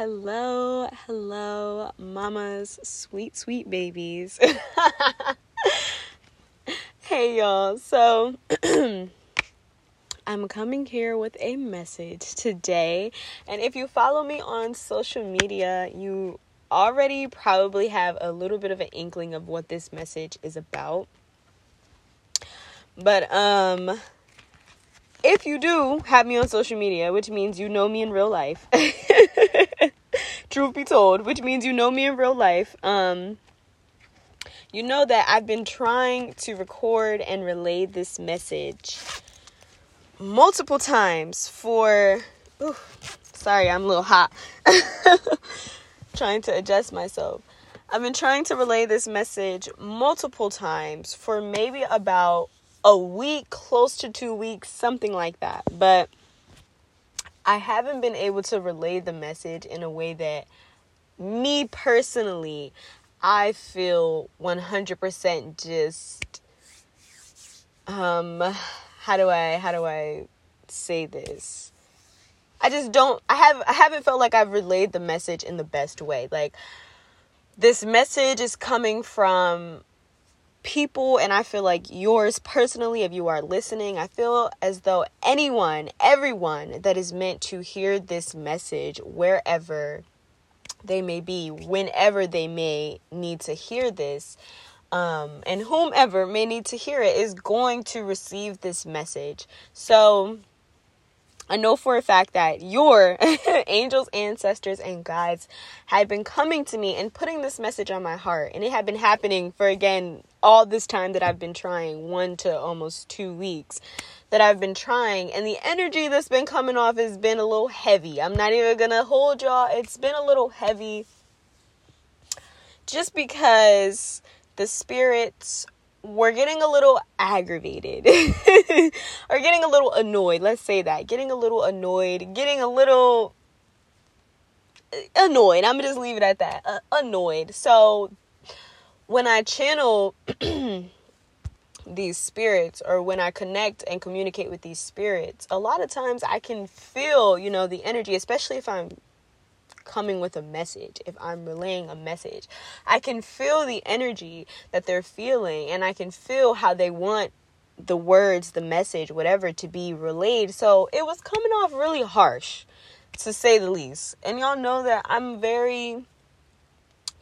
hello, hello, mamas, sweet, sweet babies. hey, y'all. So, I'm coming here with a message today. And if you follow me on social media, you already probably have a little bit of an inkling of what this message is about. But, um, if you do have me on social media, which means you know me in real life, truth be told, which means you know me in real life, um, you know that I've been trying to record and relay this message multiple times for. Ooh, sorry, I'm a little hot. trying to adjust myself. I've been trying to relay this message multiple times for maybe about a week, close to two weeks, something like that. But I haven't been able to relay the message in a way that me personally, I feel 100% just um how do I how do I say this? I just don't I have I haven't felt like I've relayed the message in the best way. Like this message is coming from people and I feel like yours personally if you are listening I feel as though anyone everyone that is meant to hear this message wherever they may be whenever they may need to hear this um, and whomever may need to hear it is going to receive this message so I know for a fact that your angels, ancestors, and guides had been coming to me and putting this message on my heart. And it had been happening for, again, all this time that I've been trying one to almost two weeks that I've been trying. And the energy that's been coming off has been a little heavy. I'm not even to hold y'all. It's been a little heavy just because the spirits we're getting a little aggravated or getting a little annoyed. Let's say that. Getting a little annoyed, getting a little annoyed. I'm to just leave it at that. Uh, annoyed. So when I channel these spirits or when I connect and communicate with these spirits, a lot of times I can feel, you know, the energy, especially if I'm coming with a message, if I'm relaying a message, I can feel the energy that they're feeling and I can feel how they want the words, the message, whatever to be relayed. So it was coming off really harsh, to say the least. And y'all know that I'm very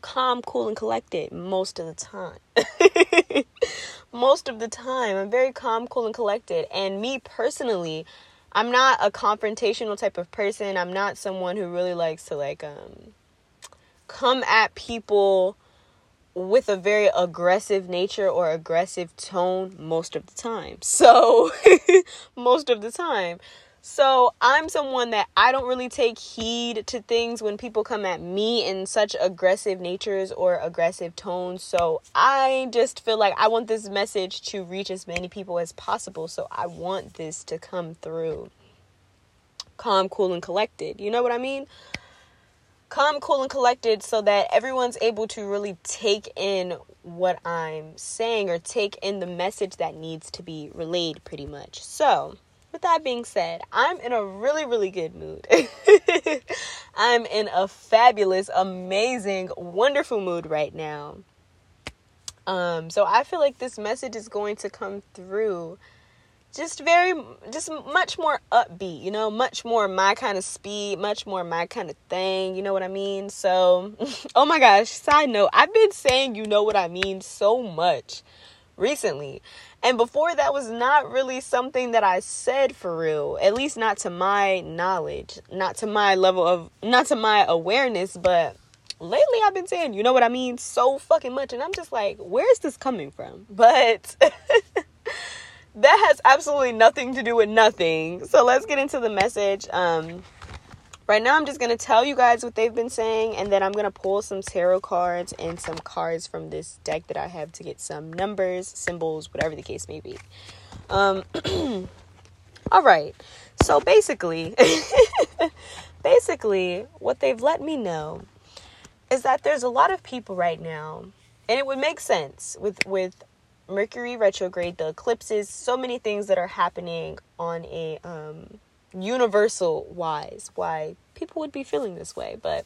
calm, cool, and collected most of the time. most of the time, I'm very calm, cool, and collected. And me personally, I'm not a confrontational type of person. I'm not someone who really likes to like um come at people with a very aggressive nature or aggressive tone most of the time. So, most of the time. So, I'm someone that I don't really take heed to things when people come at me in such aggressive natures or aggressive tones. So, I just feel like I want this message to reach as many people as possible. So, I want this to come through calm, cool, and collected. You know what I mean? Calm, cool, and collected so that everyone's able to really take in what I'm saying or take in the message that needs to be relayed, pretty much. So, with that being said, I'm in a really, really good mood. I'm in a fabulous, amazing, wonderful mood right now. Um, so I feel like this message is going to come through just very just much more upbeat you know much more my kind of speed much more my kind of thing you know what i mean so oh my gosh side note i've been saying you know what i mean so much recently and before that was not really something that I said for real, at least not to my knowledge, not to my level of, not to my awareness, but lately I've been saying, you know what I mean, so fucking much. And I'm just like, where's this coming from? But that has absolutely nothing to do with nothing. So let's get into the message. Um, right now, I'm just going to tell you guys what they've been saying, and then I'm going to pull some tarot cards and some cards from this deck that I have to get some numbers, symbols, whatever the case may be. Um, all right. So basically, basically, what they've let me know is that there's a lot of people right now, and it would make sense with with Mercury retrograde, the eclipses, so many things that are happening on a um universal wise why people would be feeling this way, but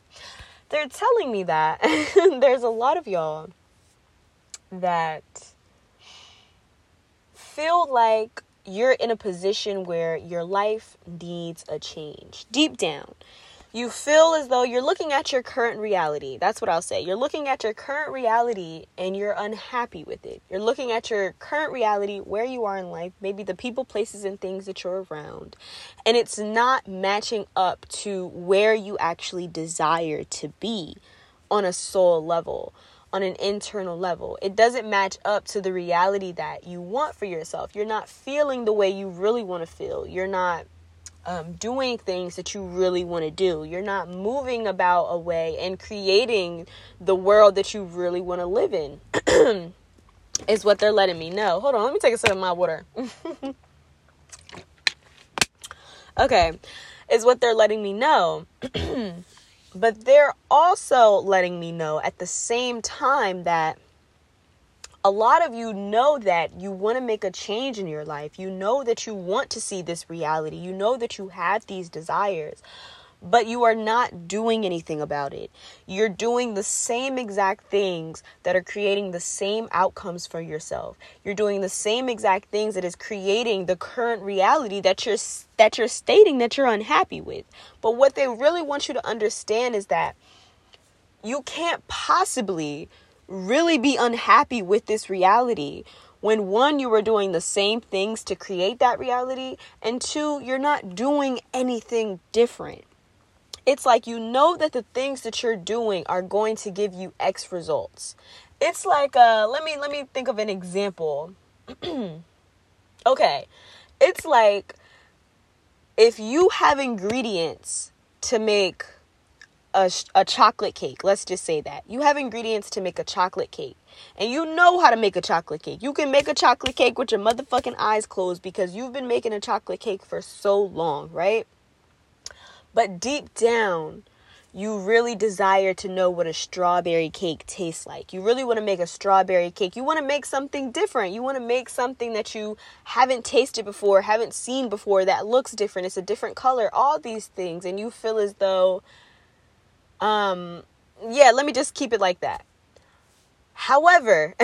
they're telling me that there's a lot of y'all that feel like you're in a position where your life needs a change deep down you feel as though you're looking at your current reality. That's what I'll say. You're looking at your current reality and you're unhappy with it. You're looking at your current reality, where you are in life, maybe the people, places, and things that you're around, and it's not matching up to where you actually desire to be on a soul level on an internal level. It doesn't match up to the reality that you want for yourself. You're not feeling the way you really want to feel. You're not um, doing things that you really want to do. You're not moving about a way and creating the world that you really want to live in, is what they're letting me know. Hold on, let me take a sip of my water. okay, is what they're letting me know. but they're also letting me know at the same time that a lot of you know that you want to make a change in your life. You know that you want to see this reality. You know that you have these desires, but you are not doing anything about it. You're doing the same exact things that are creating the same outcomes for yourself. You're doing the same exact things that is creating the current reality that you're that you're stating that you're unhappy with. But what they really want you to understand is that you can't possibly really be unhappy with this reality when one, you are doing the same things to create that reality, and two, you're not doing anything different. It's like you know that the things that you're doing are going to give you X results. It's like uh let me let me think of an example. okay. It's like if you have ingredients to make a, a chocolate cake. Let's just say that. You have ingredients to make a chocolate cake. And you know how to make a chocolate cake. You can make a chocolate cake with your motherfucking eyes closed because you've been making a chocolate cake for so long, right? But deep down, you really desire to know what a strawberry cake tastes like. You really want to make a strawberry cake. You want to make something different. You want to make something that you haven't tasted before, haven't seen before, that looks different. It's a different color, all these things. And you feel as though um, yeah, let me just keep it like that. However,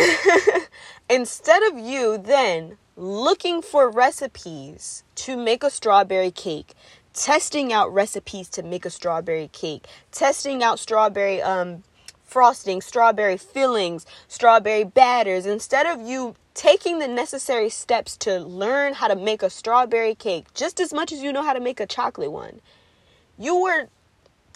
instead of you then looking for recipes to make a strawberry cake, testing out recipes to make a strawberry cake, testing out strawberry um frosting, strawberry fillings, strawberry batters, instead of you taking the necessary steps to learn how to make a strawberry cake just as much as you know how to make a chocolate one, you were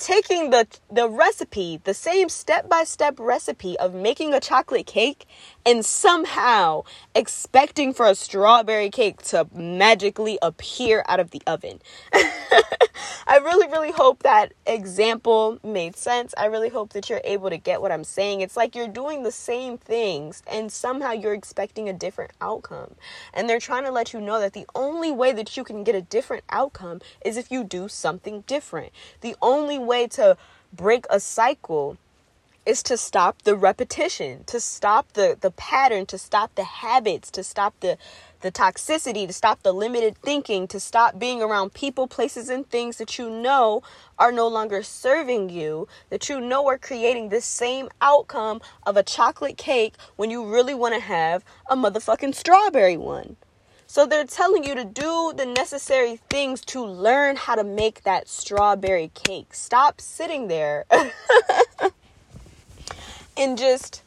taking the the recipe, the same step-by-step recipe of making a chocolate cake and somehow expecting for a strawberry cake to magically appear out of the oven. I really really hope that example made sense. I really hope that you're able to get what I'm saying. It's like you're doing the same things and somehow you're expecting a different outcome. And they're trying to let you know that the only way that you can get a different outcome is if you do something different. The only way to break a cycle is to stop the repetition, to stop the the pattern, to stop the habits, to stop the the toxicity, to stop the limited thinking, to stop being around people, places and things that you know are no longer serving you, that you know are creating this same outcome of a chocolate cake when you really want to have a motherfucking strawberry one. So they're telling you to do the necessary things to learn how to make that strawberry cake. Stop sitting there and just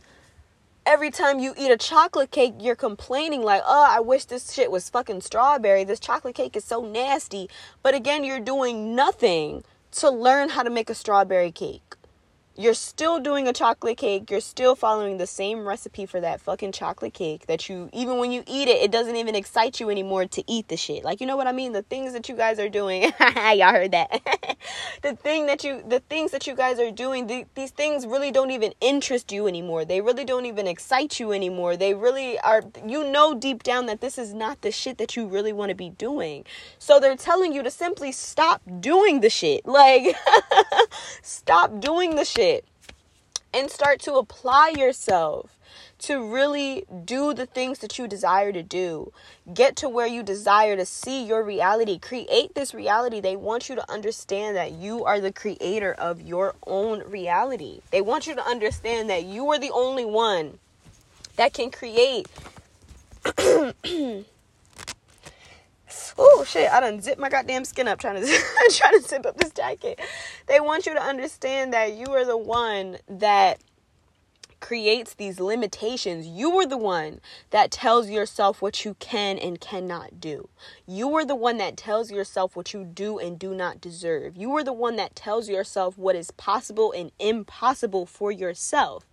every time you eat a chocolate cake, you're complaining like, "Oh, I wish this shit was fucking strawberry. This chocolate cake is so nasty." But again, you're doing nothing to learn how to make a strawberry cake you're still doing a chocolate cake. You're still following the same recipe for that fucking chocolate cake that you, even when you eat it, it doesn't even excite you anymore to eat the shit. Like, you know what I mean? The things that you guys are doing. Y'all heard that. the thing that you, the things that you guys are doing, the, these things really don't even interest you anymore. They really don't even excite you anymore. They really are, you know, deep down that this is not the shit that you really want to be doing. So they're telling you to simply stop doing the shit. Like, stop doing the shit and start to apply yourself to really do the things that you desire to do. Get to where you desire to see your reality. Create this reality. They want you to understand that you are the creator of your own reality. They want you to understand that you are the only one that can create. oh shit! I done zip my goddamn skin up trying to trying to zip up this jacket. They want you to understand that you are the one that creates these limitations. You are the one that tells yourself what you can and cannot do. You are the one that tells yourself what you do and do not deserve. You are the one that tells yourself what is possible and impossible for yourself.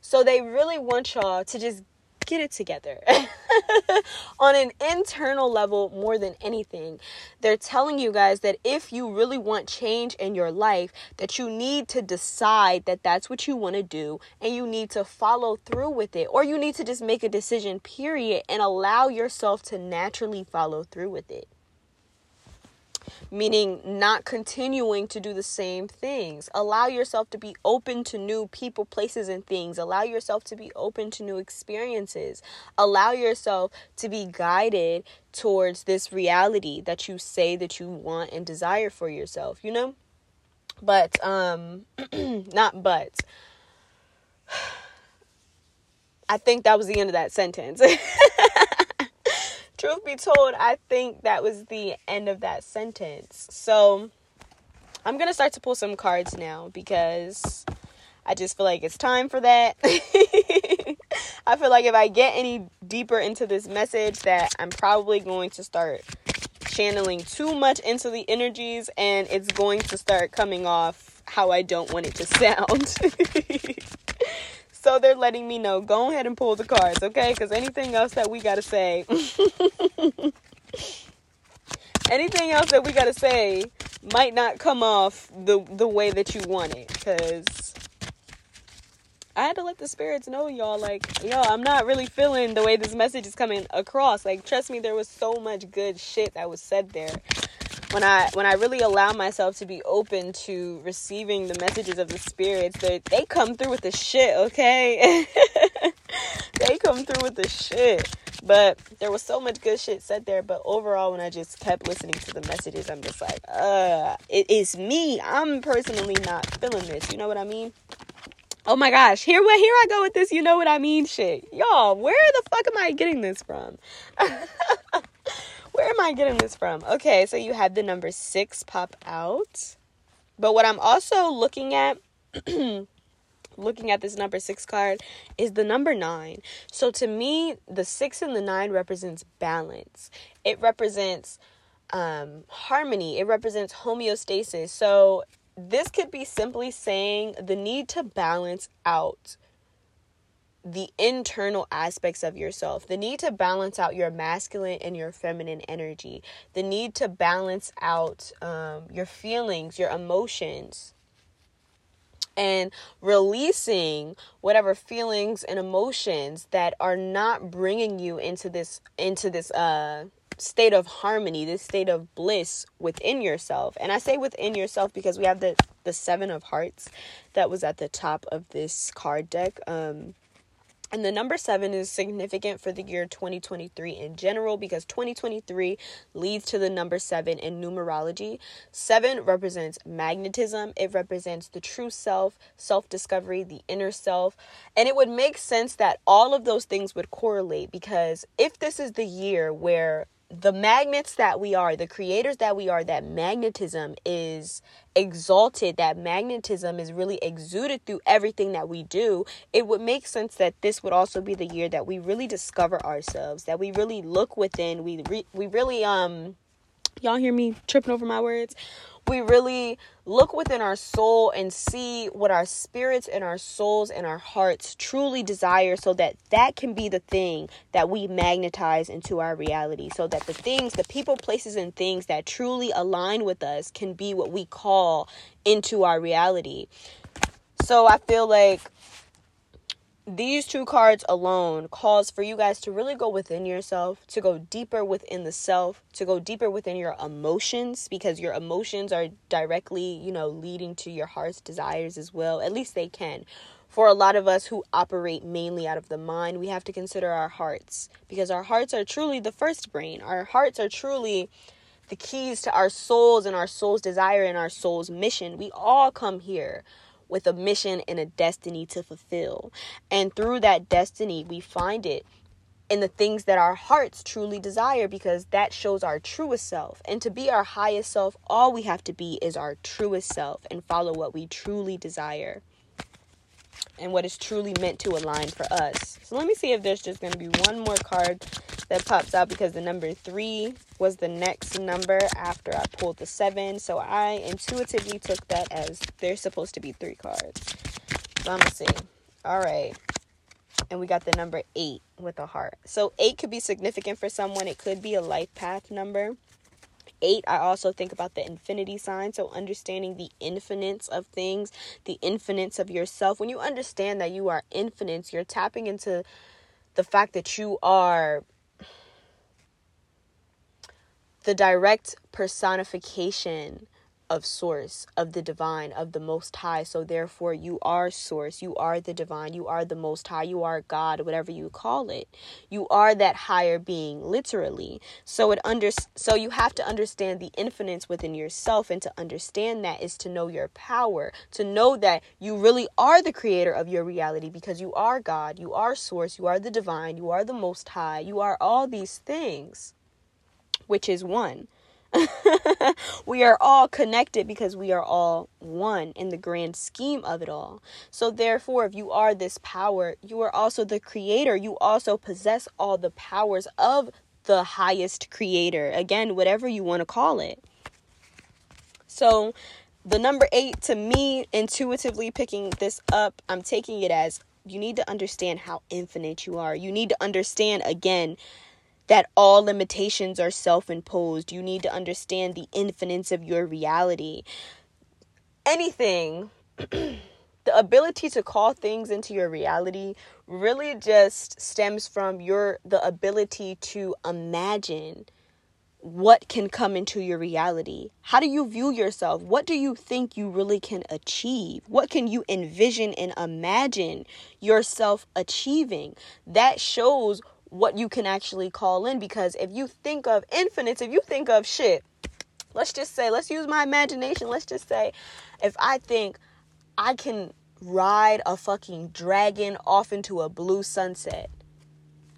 So they really want y'all to just get it together. On an internal level, more than anything, they're telling you guys that if you really want change in your life, that you need to decide that that's what you want to do and you need to follow through with it, or you need to just make a decision, period, and allow yourself to naturally follow through with it meaning not continuing to do the same things. Allow yourself to be open to new people, places, and things. Allow yourself to be open to new experiences. Allow yourself to be guided towards this reality that you say that you want and desire for yourself, you know? But, um, not but. I think that was the end of that sentence. truth be told, I think that was the end of that sentence. So I'm going to start to pull some cards now because I just feel like it's time for that. I feel like if I get any deeper into this message that I'm probably going to start channeling too much into the energies and it's going to start coming off how I don't want it to sound. So they're letting me know, go ahead and pull the cards, okay? Because anything else that we got to say, anything else that we got to say might not come off the, the way that you want it. Because I had to let the spirits know, y'all, like, yo, I'm not really feeling the way this message is coming across. Like, trust me, there was so much good shit that was said there when I when I really allow myself to be open to receiving the messages of the spirits, they they come through with the shit, okay? they come through with the shit. But there was so much good shit said there. But overall, when I just kept listening to the messages, I'm just like, uh, it is me. I'm personally not feeling this. You know what I mean? Oh my gosh, here what here I go with this. You know what I mean? Shit, y'all. Where the fuck am I getting this from? Where am I getting this from? Okay, so you had the number six pop out. But what I'm also looking at, looking at this number six card, is the number nine. So to me, the six and the nine represents balance. It represents um, harmony. It represents homeostasis. So this could be simply saying the need to balance out the internal aspects of yourself, the need to balance out your masculine and your feminine energy, the need to balance out um, your feelings, your emotions, and releasing whatever feelings and emotions that are not bringing you into this into this uh state of harmony, this state of bliss within yourself. And I say within yourself because we have the the 7 of hearts that was at the top of this card deck. Um and the number seven is significant for the year 2023 in general because 2023 leads to the number seven in numerology. Seven represents magnetism, it represents the true self, self discovery, the inner self. And it would make sense that all of those things would correlate because if this is the year where the magnets that we are, the creators that we are, that magnetism is exalted, that magnetism is really exuded through everything that we do, it would make sense that this would also be the year that we really discover ourselves, that we really look within, we re- we really um y'all hear me tripping over my words we really look within our soul and see what our spirits and our souls and our hearts truly desire so that that can be the thing that we magnetize into our reality so that the things the people places and things that truly align with us can be what we call into our reality. So i feel like these two cards alone calls for you guys to really go within yourself, to go deeper within the self, to go deeper within your emotions because your emotions are directly, you know, leading to your heart's desires as well. At least they can. For a lot of us who operate mainly out of the mind, we have to consider our hearts because our hearts are truly the first brain. Our hearts are truly the keys to our souls and our soul's desire and our soul's mission. We all come here with a mission and a destiny to fulfill. And through that destiny, we find it in the things that our hearts truly desire because that shows our truest self. And to be our highest self, all we have to be is our truest self and follow what we truly desire and what is truly meant to align for us. So let me see if there's just going to be one more card that pops out because the number three was the next number after I pulled the seven. So I intuitively took that as there's supposed to be three cards. So I'm going to see. All right. And we got the number eight with a heart. So eight could be significant for someone, it could be a life path number eight, I also think about the infinity sign. So, understanding the infinites of things, the infinites of yourself. When you understand that you are infinite, you're tapping into the fact that you are the direct personification of source, of the divine, of the most high. So therefore you are source, you are the divine, you are the most high, you are God, whatever you call it. You are that higher being literally. So it under so you have to understand the infinites within yourself and to understand that is to know your power, to know that you really are the creator of your reality because you are God, you are source, you are the divine, you are the most high, you are all these things which is one. we are all connected because we are all one in the grand scheme of it all. So, therefore, if you are this power, you are also the creator. You also possess all the powers of the highest creator. Again, whatever you want to call it. So, the number eight to me, intuitively picking this up, I'm taking it as you need to understand how infinite you are. You need to understand again that all limitations are self imposed. You need to understand the infinites of your reality. Anything, the ability to call things into your reality really just stems from your the ability to imagine what can come into your reality. How do you view yourself? What do you think you really can achieve? What can you envision and imagine yourself achieving? That shows what you can actually call in because if you think of infinites, if you think of shit, let's just say, let's use my imagination. Let's just say, if I think I can ride a fucking dragon off into a blue sunset,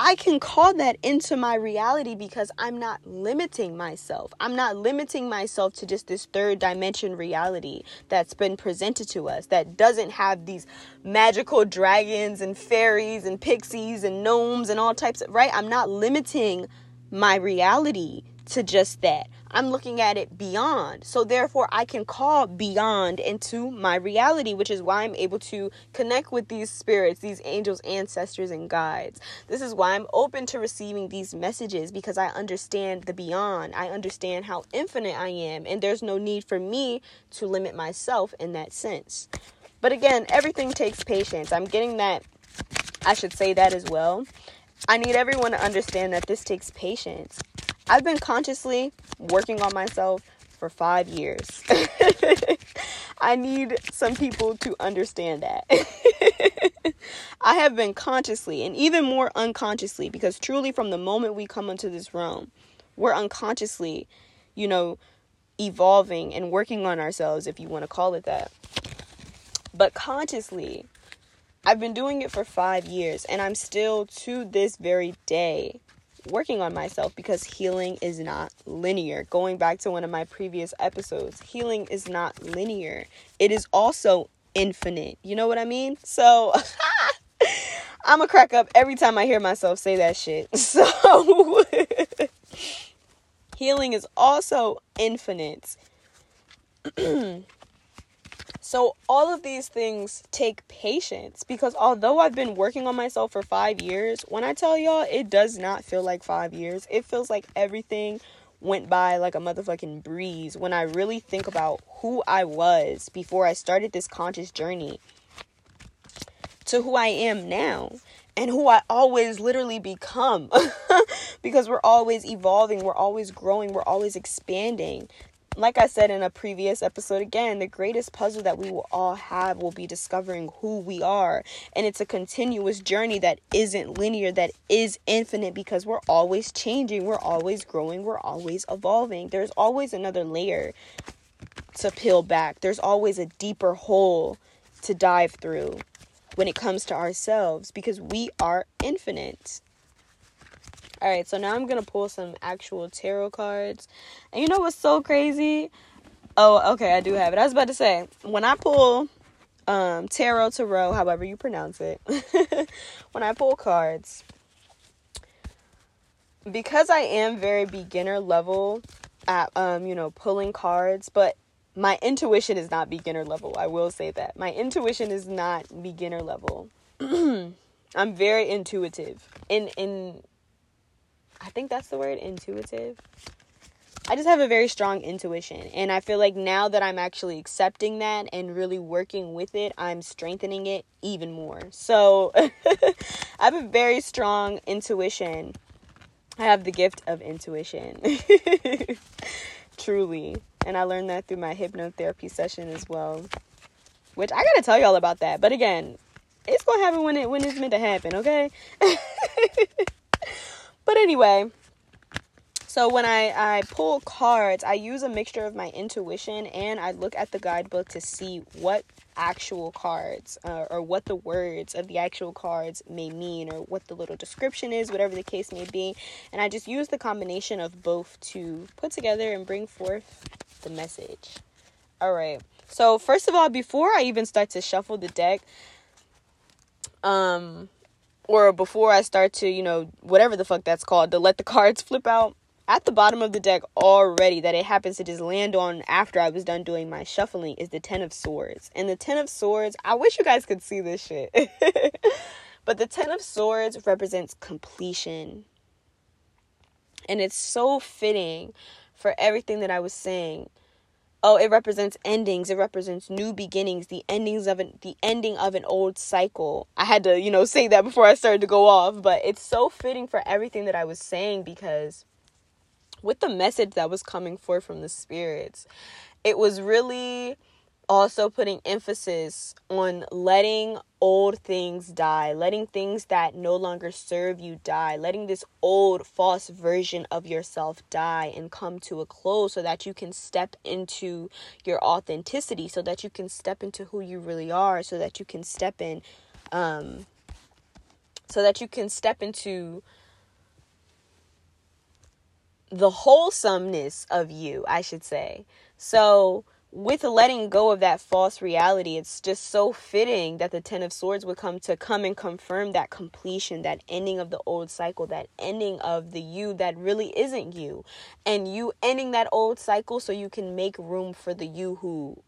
I can call that into my reality because I'm not limiting myself. I'm not limiting myself to just this third dimension reality that's been presented to us that doesn't have these magical dragons and fairies and pixies and gnomes and all types of, right? I'm not limiting my reality to just that. I'm looking at it beyond. So therefore I can call beyond into my reality, which is why I'm able to connect with these spirits, these angels, ancestors and guides. This is why I'm open to receiving these messages because I understand the beyond. I understand how infinite I am and there's no need for me to limit myself in that sense. But again, everything takes patience. I'm getting that I should say that as well. I need everyone to understand that this takes patience. I've been consciously working on myself for five years. I need some people to understand that. I have been consciously and even more unconsciously because truly from the moment we come into this realm, we're unconsciously, you know, evolving and working on ourselves, if you want to call it that. But consciously, I've been doing it for five years and I'm still to this very day working on myself because healing is not linear. Going back to one of my previous episodes, healing is not linear. It is also infinite. You know what I mean? So I'm a crack up every time I hear myself say that shit. So healing is also infinite. So, all of these things take patience because although I've been working on myself for five years, when I tell y'all, it does not feel like five years. It feels like everything went by like a motherfucking breeze when I really think about who I was before I started this conscious journey to who I am now and who I always literally become because we're always evolving, we're always growing, we're always expanding. Like I said in a previous episode, again, the greatest puzzle that we will all have will be discovering who we are. And it's a continuous journey that isn't linear, that is infinite because we're always changing, we're always growing, we're always evolving. There's always another layer to peel back, there's always a deeper hole to dive through when it comes to ourselves because we are infinite. All right, so now I'm to pull some actual tarot cards. And you know what's so crazy? Oh, okay, I do have it. I was about to say, when I pull um tarot tarot, however you pronounce it, when I pull cards, because I am very beginner level at um, you know, pulling cards, but my intuition is not beginner level. I will say that. My intuition is not beginner level. I'm very intuitive. In in I think that's the word intuitive. I just have a very strong intuition and I feel like now that I'm actually accepting that and really working with it, I'm strengthening it even more. So I have a very strong intuition. I have the gift of intuition. Truly. And I learned that through my hypnotherapy session as well. Which I gotta tell y'all about that. But again, it's gonna happen when it when it's meant to happen, okay? but anyway, so when I, I pull cards, I use a mixture of my intuition and I look at the guidebook to see what actual cards uh, or what the words of the actual cards may mean or what the little description is, whatever the case may be. And I just use the combination of both to put together and bring forth the message. All right. So, first of all, before I even start to shuffle the deck, um, or before I start to, you know, whatever the fuck that's called, to let the cards flip out, at the bottom of the deck already that it happens to just land on after I was done doing my shuffling is the Ten of Swords. And the Ten of Swords, I wish you guys could see this shit. but the Ten of Swords represents completion. And it's so fitting for everything that I was saying. Oh, it represents endings. It represents new beginnings, the endings of an the ending of an old cycle. I had to, you know, say that before I started to go off, but it's so fitting for everything that I was saying because with the message that was coming forth from the spirits, it was really also putting emphasis on letting old things die, letting things that no longer serve you die, letting this old false version of yourself die and come to a close so that you can step into your authenticity, so that you can step into who you really are, so that you can step in um so that you can step into the wholesomeness of you, I should say. So, with letting go of that false reality, it's just so fitting that the Ten of Swords would come to come and confirm that completion, that ending of the old cycle, that ending of the you that really isn't you. And you ending that old cycle so you can make room for the you who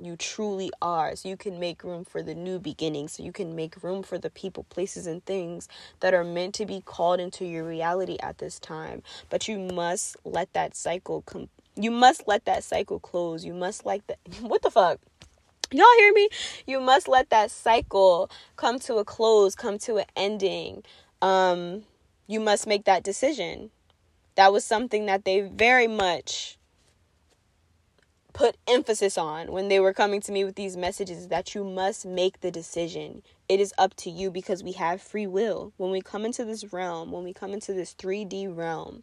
you truly are. So you can make room for the new beginning. So you can make room for the people, places, and things that are meant to be called into your reality at this time. But you must let that cycle come. You must let that cycle close. You must like that. What the fuck? Y'all hear me? You must let that cycle come to a close, come to an ending. Um, you must make that decision. That was something that they very much put emphasis on when they were coming to me with these messages that you must make the decision. It is up to you because we have free will. When we come into this realm, when we come into this 3D realm,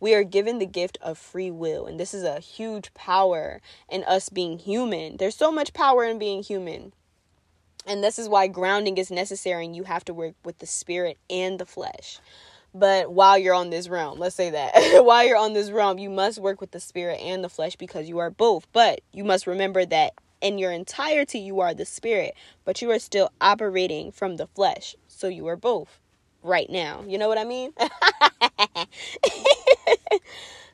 we are given the gift of free will. And this is a huge power in us being human. There's so much power in being human. And this is why grounding is necessary and you have to work with the spirit and the flesh. But while you're on this realm, let's say that while you're on this realm, you must work with the spirit and the flesh because you are both. But you must remember that in your entirety, you are the spirit, but you are still operating from the flesh. So you are both right now. You know what I mean?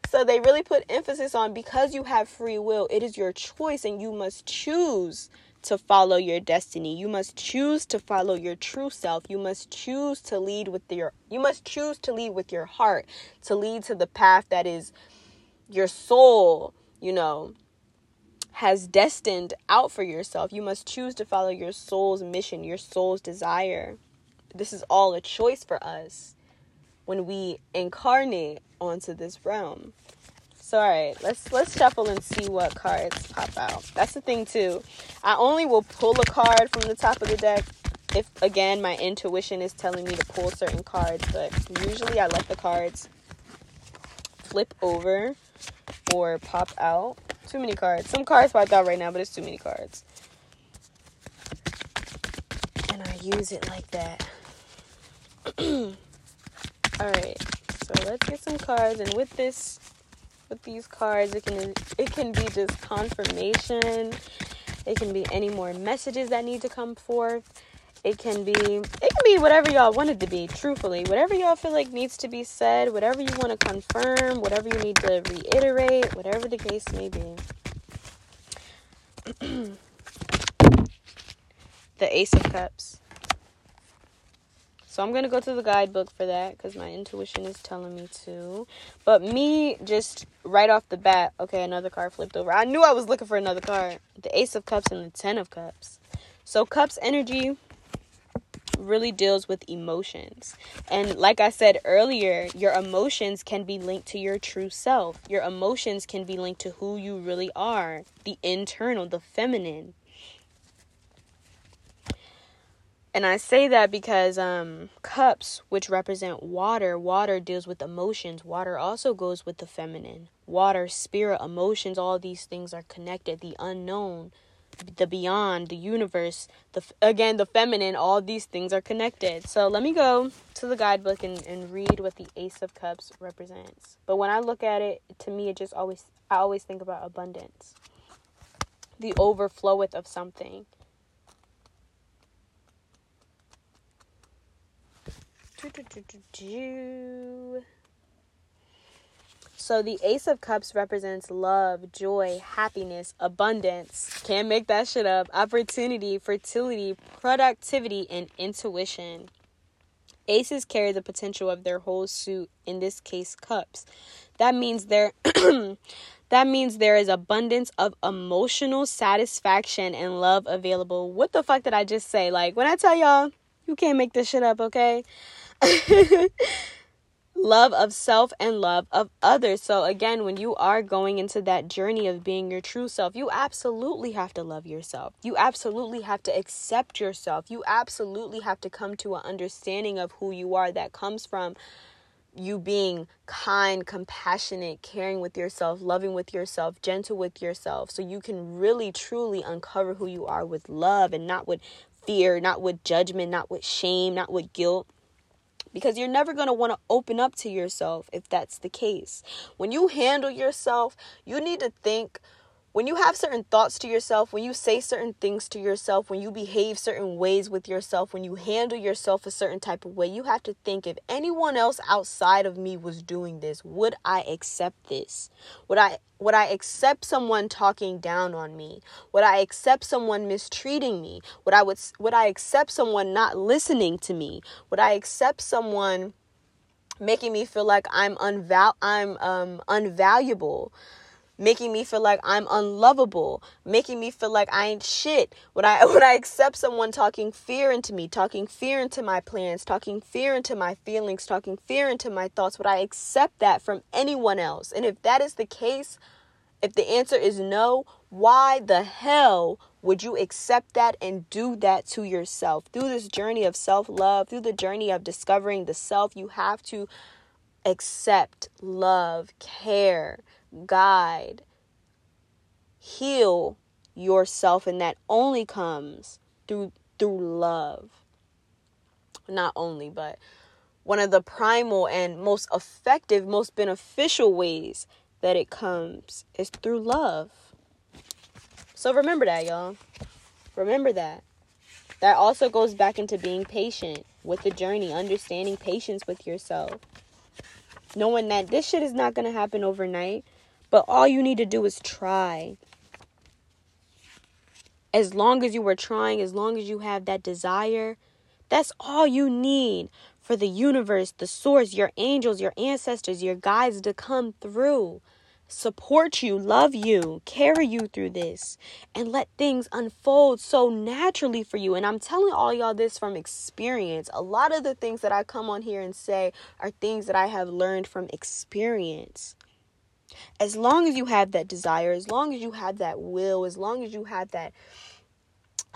so they really put emphasis on because you have free will, it is your choice and you must choose to follow your destiny. You must choose to follow your true self. You must choose to lead with your you must choose to lead with your heart, to lead to the path that is your soul, you know. has destined out for yourself. You must choose to follow your soul's mission, your soul's desire. This is all a choice for us when we incarnate onto this realm. So all right, let's let's shuffle and see what cards pop out. That's the thing too. I only will pull a card from the top of the deck if again my intuition is telling me to pull certain cards, but usually I let the cards flip over or pop out. Too many cards. Some cards popped out right now, but it's too many cards. And I use it like that. Alright, so let's get some cards and with this with these cards it can it can be just confirmation. It can be any more messages that need to come forth it can be it can be whatever y'all wanted to be, truthfully. Whatever y'all feel like needs to be said, whatever you want to confirm, whatever you need to reiterate, whatever the case may be. the Ace of Cups. So I'm going to go to the guidebook for that cuz my intuition is telling me to. But me just right off the bat, okay, another card flipped over. I knew I was looking for another card. The Ace of Cups and the 10 of Cups. So cups energy really deals with emotions. And like I said earlier, your emotions can be linked to your true self. Your emotions can be linked to who you really are, the internal, the feminine. And I say that because um, cups, which represent water, water deals with emotions. Water also goes with the feminine. Water, spirit, emotions, all these things are connected. The unknown, the beyond, the universe, the again the feminine, all these things are connected. So let me go to the guidebook and, and read what the Ace of Cups represents. But when I look at it, to me it just always I always think about abundance. The overfloweth of something. Do, do, do, so the Ace of Cups represents love, joy, happiness, abundance. Can't make that shit up. Opportunity, fertility, productivity, and intuition. Aces carry the potential of their whole suit, in this case cups. That means there that means there is abundance of emotional satisfaction and love available. What the fuck did I just say? Like when I tell y'all, you can't make this shit up, okay? love of self and love of others. So, again, when you are going into that journey of being your true self, you absolutely have to love yourself. You absolutely have to accept yourself. You absolutely have to come to an understanding of who you are that comes from you being kind, compassionate, caring with yourself, loving with yourself, gentle with yourself, so you can really truly uncover who you are with love and not with fear, not with judgment, not with shame, not with guilt because you're never going to want to open up to yourself if that's the case. When you handle yourself, you need to think when you have certain thoughts to yourself, when you say certain things to yourself, when you behave certain ways with yourself, when you handle yourself a certain type of way, you have to think if anyone else outside of me was doing this, would I accept this? Would I would I accept someone talking down on me? Would I accept someone mistreating me? Would I would would I accept someone not listening to me? Would I accept someone making me feel like I'm unval I'm um unvaluable? Making me feel like I'm unlovable, making me feel like I ain't shit. When I when I accept someone talking fear into me, talking fear into my plans, talking fear into my feelings, talking fear into my thoughts, would I accept that from anyone else? And if that is the case, if the answer is no, why the hell would you accept that and do that to yourself? Through this journey of self-love, through the journey of discovering the self, you have to accept, love, care, guide, heal yourself and that only comes through through love. Not only, but one of the primal and most effective, most beneficial ways that it comes is through love. So remember that, y'all. Remember that. That also goes back into being patient with the journey, understanding patience with yourself. Knowing that this shit is not going to happen overnight. But all you need to do is try. As long as you are trying, as long as you have that desire, that's all you need for the universe, the source, your angels, your ancestors, your guides to come through. support you, love you, carry you through this, and let things unfold so naturally for you. And I'm telling all y'all this from experience. A lot of the things that I come on here and say are things that I have learned from experience. As long as you have that desire, as long as you have that will, as long as you have that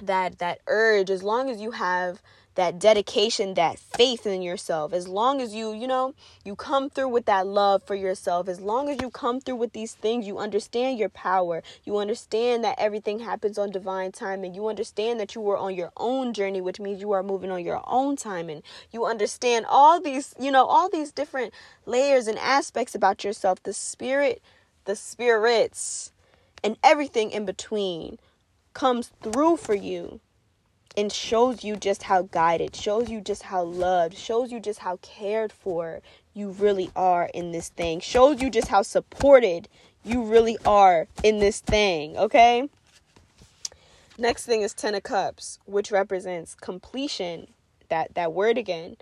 that that urge, as long as you have that dedication, that faith in yourself. As long as you, you know, you come through with that love for yourself, as long as you come through with these things, you understand your power. You understand that everything happens on divine time and you understand that you were on your own journey, which means you are moving on your own time and you understand all these, you know, all these different layers and aspects about yourself, the spirit, the spirits, and everything in between comes through for you and shows you just how guided, shows you just how loved, shows you just how cared for you really are in this thing, shows you just how supported you really are in this thing, okay? Next thing is 10 of cups, which represents completion, that that word again.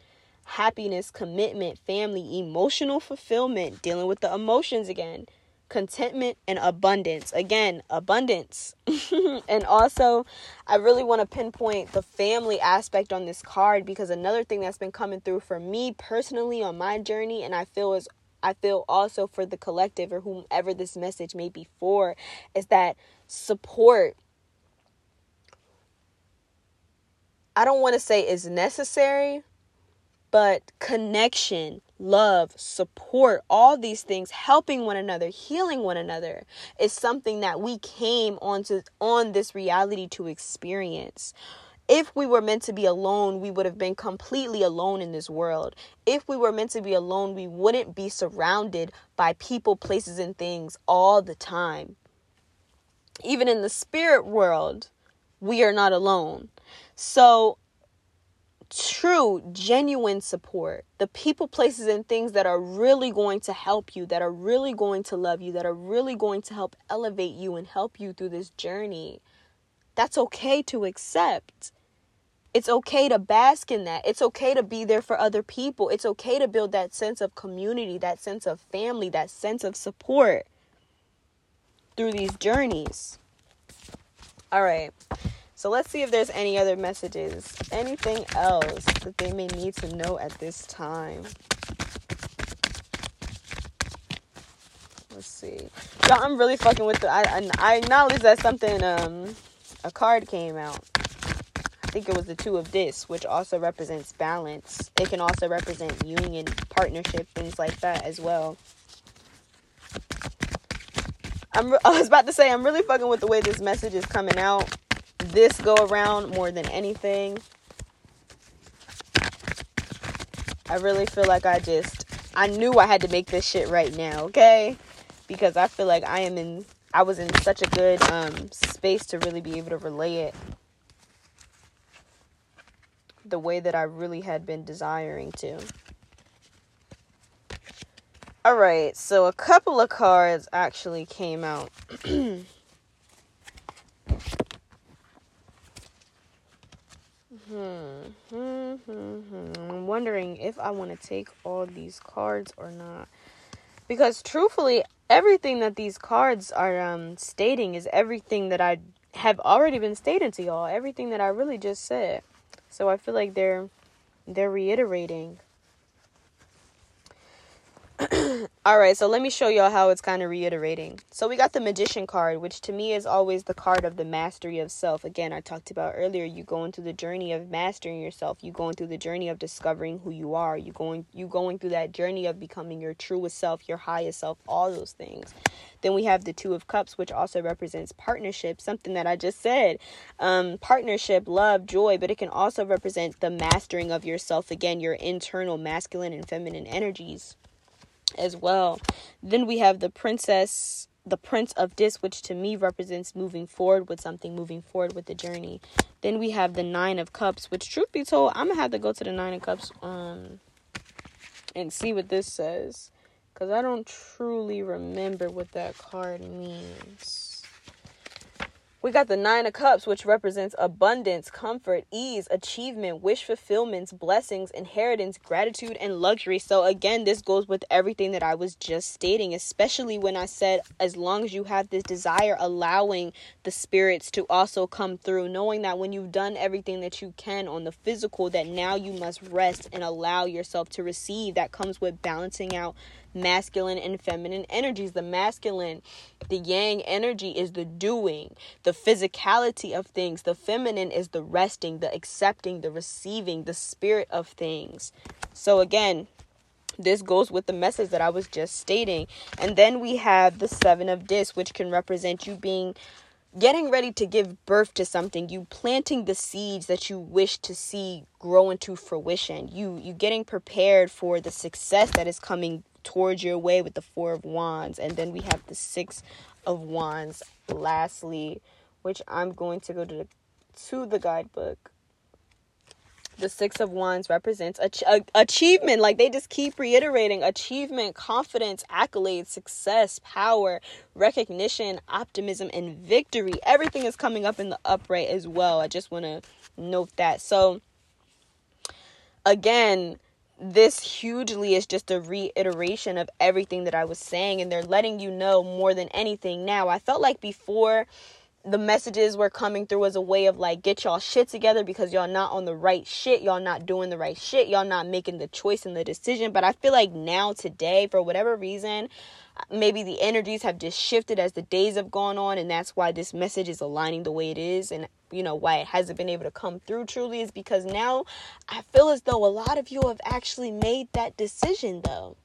Happiness, commitment, family, emotional fulfillment, dealing with the emotions again contentment and abundance. Again, abundance. and also, I really want to pinpoint the family aspect on this card because another thing that's been coming through for me personally on my journey and I feel is I feel also for the collective or whomever this message may be for is that support I don't want to say is necessary, but connection, love, support, all these things, helping one another, healing one another is something that we came onto on this reality to experience. If we were meant to be alone, we would have been completely alone in this world. If we were meant to be alone, we wouldn't be surrounded by people, places, and things all the time. Even in the spirit world, we are not alone. So true, genuine support, the people, places, and things that are really going to help you, that are really going to love you, that are really going to help elevate you and help you through this journey. That's okay to accept. It's okay to bask in that. It's okay to be there for other people. It's okay to build that sense of community, that sense of family, that sense of support through these journeys. All right. So let's see if there's any other messages, anything else that they may need to know at this time. Let's see. Y'all, I'm really fucking with the. I, I acknowledge that something, um, a card came out. I think it was the two of this, which also represents balance. It can also represent union, partnership, things like that as well. I'm, I was about to say, I'm really fucking with the way this message is coming out this go around more than anything. I really feel like I just I knew I had to make this shit right now, okay? Because I feel like I am in I was in such a good um space to really be able to relay it the way that I really had been desiring to. All right, so a couple of cards actually came out. Hmm, hmm, hmm. I'm wondering if I want to take all these cards or not. Because truthfully, everything that these cards are um, stating is everything that I have already been stating to y'all. Everything that I really just said. So I feel like they're they're reiterating All right, so let me show y'all how it's kind of reiterating. So we got the magician card, which to me is always the card of the mastery of self. Again, I talked about earlier, you going through the journey of mastering yourself, you going through the journey of discovering who you are, you going you going through that journey of becoming your truest self, your highest self, all those things. Then we have the two of cups, which also represents partnership, something that I just said. Um, partnership, love, joy, but it can also represent the mastering of yourself again, your internal masculine and feminine energies as well. Then we have the princess, the prince of dis, which to me represents moving forward with something, moving forward with the journey. Then we have the nine of cups, which truth be told, I'm gonna have to go to the nine of cups um and see what this says. Cause I don't truly remember what that card means. We got the Nine of Cups, which represents abundance, comfort, ease, achievement, wish fulfillments, blessings, inheritance, gratitude, and luxury. So, again, this goes with everything that I was just stating, especially when I said, as long as you have this desire, allowing the spirits to also come through, knowing that when you've done everything that you can on the physical, that now you must rest and allow yourself to receive. That comes with balancing out masculine and feminine energies. The masculine, the yang energy is the doing, the physicality of things. The feminine is the resting, the accepting, the receiving, the spirit of things. So, again, this goes with the message that I was just stating. And then we have the Seven of Discs, which can represent you being getting ready to give birth to something you planting the seeds that you wish to see grow into fruition you you getting prepared for the success that is coming towards your way with the four of wands. And then we have the six of wands lastly which i'm going to go to the, to the guidebook. The six of wands represents ach- achievement. Like they just keep reiterating achievement confidence accolades success power recognition optimism and victory. Everything is coming up in the upright as well. I just want to note that. So again this hugely is just a reiteration of everything that I was saying, and they're letting you know more than anything now. I felt like before the messages were coming through as a way of like get y'all shit together because y'all not on the right shit y'all not doing the right shit y'all not making the choice and the decision but i feel like now today for whatever reason maybe the energies have just shifted as the days have gone on and that's why this message is aligning the way it is and you know why it hasn't been able to come through truly is because now i feel as though a lot of you have actually made that decision though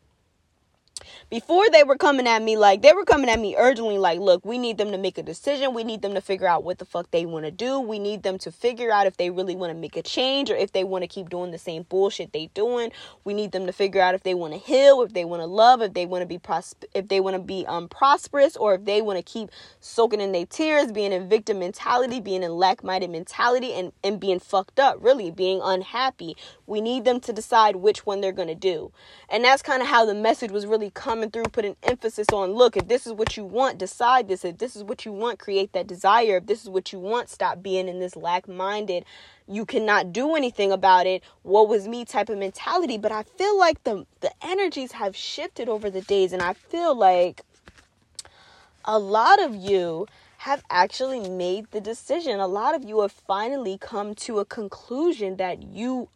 before they were coming at me like they were coming at me urgently like look we need them to make a decision. We need them to figure out what the fuck they want to do. We need them to figure out if they really want to make a change or if they want to keep doing the same bullshit they doing. We need them to figure out if they want to heal if they want to love if they want to be pros- if they want to be um prosperous or if they want to keep soaking in their tears being in victim mentality being in lack-minded mentality and and being fucked up really being unhappy. We need them to decide which one they're going to do. And that's kind of how the message was really coming through, putting emphasis on look, if this is what you want, decide this. If this is what you want, create that desire. If this is what you want, stop being in this lack minded, you cannot do anything about it. What was me type of mentality. But I feel like the, the energies have shifted over the days, and I feel like a lot of you have actually made the decision. A lot of you have finally come to a conclusion that you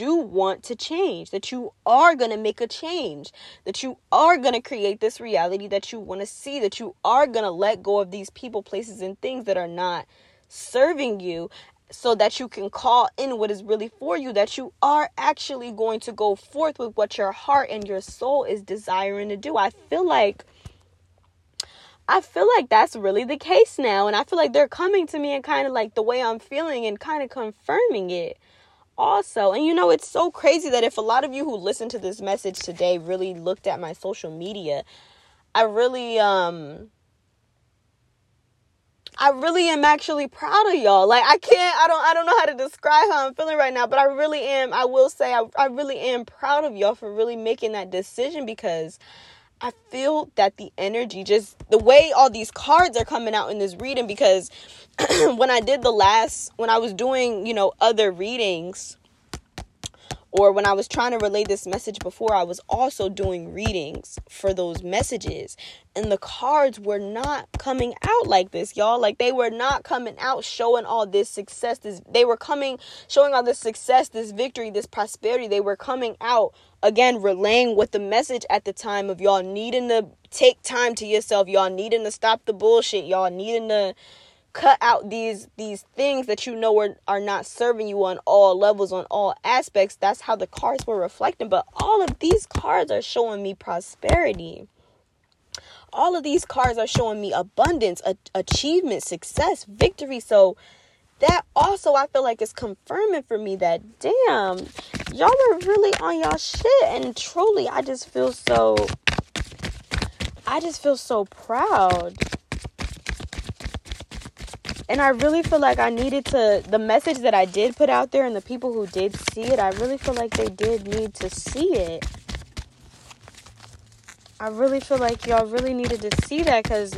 do want to change, that you are going to make a change, that you are going to create this reality that you want to see, that you are going to let go of these people, places, and things that are not serving you so that you can call in what is really for you, that you are actually going to go forth with what your heart and your soul is desiring to do. I feel like. I feel like that's really the case now. And I feel like they're coming to me and kind of like the way I'm feeling and kind of confirming it also. And you know, it's so crazy that if a lot of you who listen to this message today really looked at my social media, I really um I really am actually proud of y'all. Like I can't I don't I don't know how to describe how I'm feeling right now, but I really am I will say I I really am proud of y'all for really making that decision because I feel that the energy just the way all these cards are coming out in this reading because when I did the last when I was doing, you know, other readings or when I was trying to relay this message before, I was also doing readings for those messages. And the cards were not coming out like this, y'all. Like they were not coming out showing all this success. This they were coming showing all this success, this victory, this prosperity. They were coming out again relaying what the message at the time of y'all needing to take time to yourself, y'all needing to stop the bullshit, y'all needing to cut out these these things that you know are, are not serving you on all levels on all aspects. That's how the cards were reflecting. But all of these cards are showing me prosperity. All of these cards are showing me abundance a- achievement success victory. So that also i feel like is confirming for me that damn y'all are really on y'all shit. And truly i just feel so i just feel so proud and I really feel like I needed to, the message that I did put out there and the people who did see it, I really feel like they did need to see it. I really feel like y'all really needed to see that because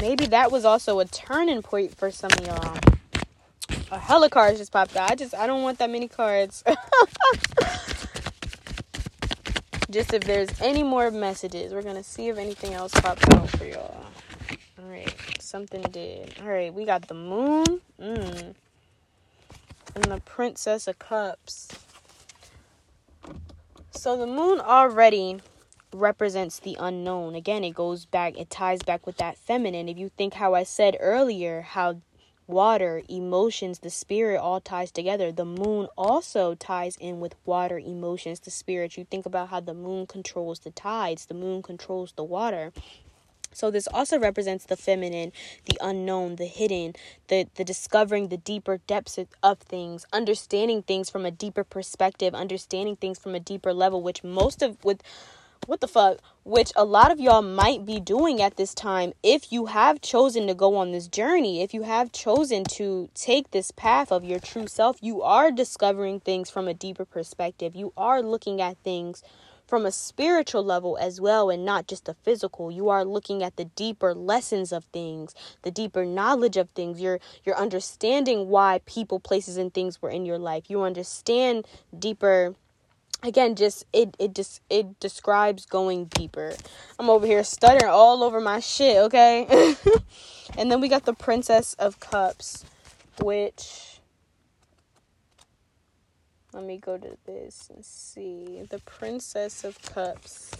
maybe that was also a turning point for some of y'all. A hella cards just popped out. I just I don't want that many cards. just if there's any more messages, we're gonna see if anything else pops out for y'all. All right, something did. All right, we got the moon, mm, and the princess of cups. So the moon already represents the unknown. Again, it goes back, it ties back with that feminine. If you think how I said earlier, how water, emotions, the spirit all ties together. The moon also ties in with water, emotions, the spirit. You think about how the moon controls the tides, the moon controls the water. So this also represents the feminine, the unknown, the hidden, the the discovering the deeper depths of things, understanding things from a deeper perspective, understanding things from a deeper level, which most of with what the fuck, which a lot of y'all might be doing at this time if you have chosen to go on this journey, if you have chosen to take this path of your true self, you are discovering things from a deeper perspective. You are looking at things from a spiritual level as well and not just a physical. You are looking at the deeper lessons of things the deeper knowledge of things. You're you're understanding why people places and things were in your life. You understand deeper. Again just it it just it describes going deeper. I'm over here stuttering all over my shit okay? And then we got the princess of cups which let me go to this and see the princess of cups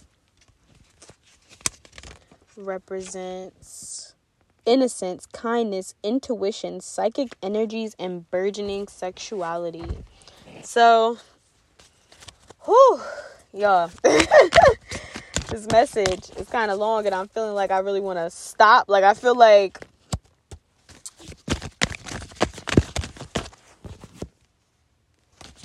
represents innocence kindness intuition psychic energies and burgeoning sexuality so Whew, y'all. this message is kind of long, and I'm feeling like I really want to stop. Like, I feel like.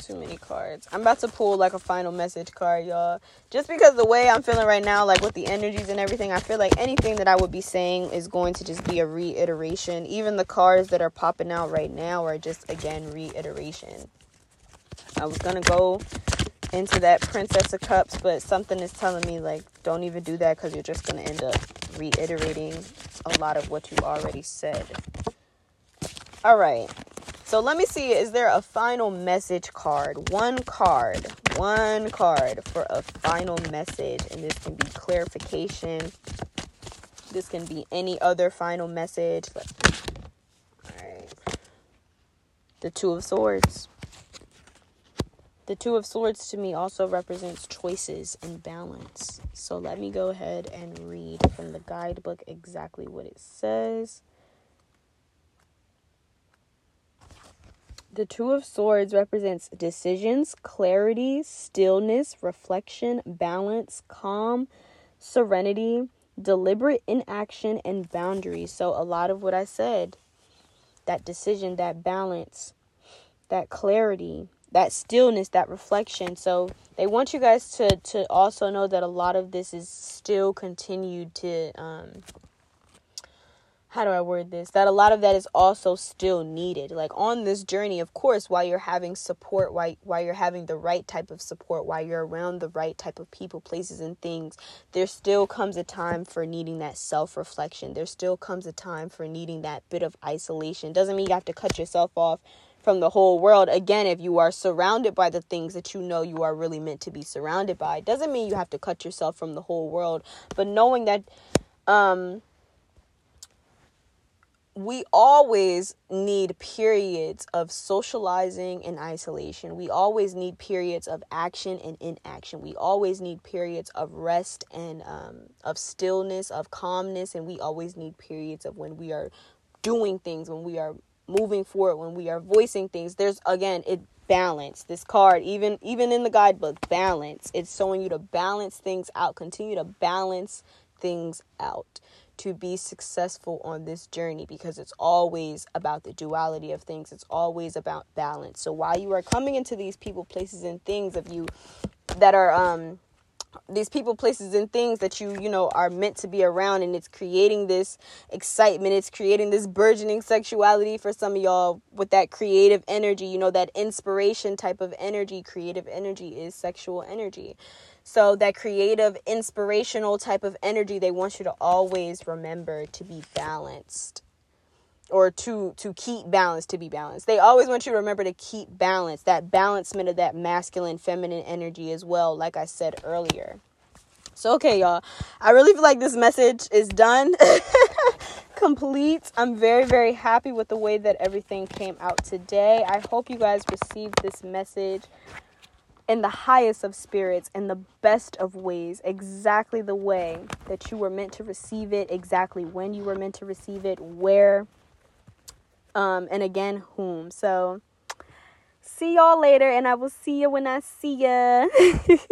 Too many cards. I'm about to pull like a final message card, y'all. Just because the way I'm feeling right now, like with the energies and everything, I feel like anything that I would be saying is going to just be a reiteration. Even the cards that are popping out right now are just, again, reiteration. I was going to go into that Princess of Cups, but something is telling me, like, don't even do that because you're just going to end up reiterating a lot of what you already said. All right. So let me see. Is there a final message card? One card. One card for a final message. And this can be clarification. This can be any other final message. All right. The Two of Swords. The Two of Swords to me also represents choices and balance. So let me go ahead and read from the guidebook exactly what it says. The Two of Swords represents decisions, clarity, stillness, reflection, balance, calm, serenity, deliberate inaction, and boundaries. So, a lot of what I said that decision, that balance, that clarity, that stillness, that reflection. So they want you guys to to also know that a lot of this is still continued to um how do I word this? That a lot of that is also still needed. Like on this journey, of course, while you're having support, while, while you're having the right type of support, while you're around the right type of people, places, and things, there still comes a time for needing that self reflection. There still comes a time for needing that bit of isolation. Doesn't mean you have to cut yourself off from the whole world. Again, if you are surrounded by the things that you know you are really meant to be surrounded by, doesn't mean you have to cut yourself from the whole world. But knowing that um we always need periods of socializing and isolation. We always need periods of action and inaction. We always need periods of rest and um, of stillness, of calmness, and we always need periods of when we are doing things, when we are moving forward when we are voicing things. There's again it balance. This card even even in the guidebook balance. It's showing you to balance things out. Continue to balance things out to be successful on this journey because it's always about the duality of things. It's always about balance. So while you are coming into these people places and things of you that are um these people places and things that you you know are meant to be around and it's creating this excitement it's creating this burgeoning sexuality for some of y'all with that creative energy you know that inspiration type of energy. Creative energy is sexual energy so that creative inspirational type of energy they want you to always remember to be balanced or to to keep balance to be balanced. They always want you to remember to keep balance that balancement of that masculine feminine energy as well like i said earlier. So okay y'all. I really feel like this message is done. Complete. I'm very very happy with the way that everything came out today. I hope you guys received this message in the highest of spirits in the best of ways exactly the way that you were meant to receive it exactly when you were meant to receive it where um, and again, whom. So, see y'all later, and I will see you when I see ya.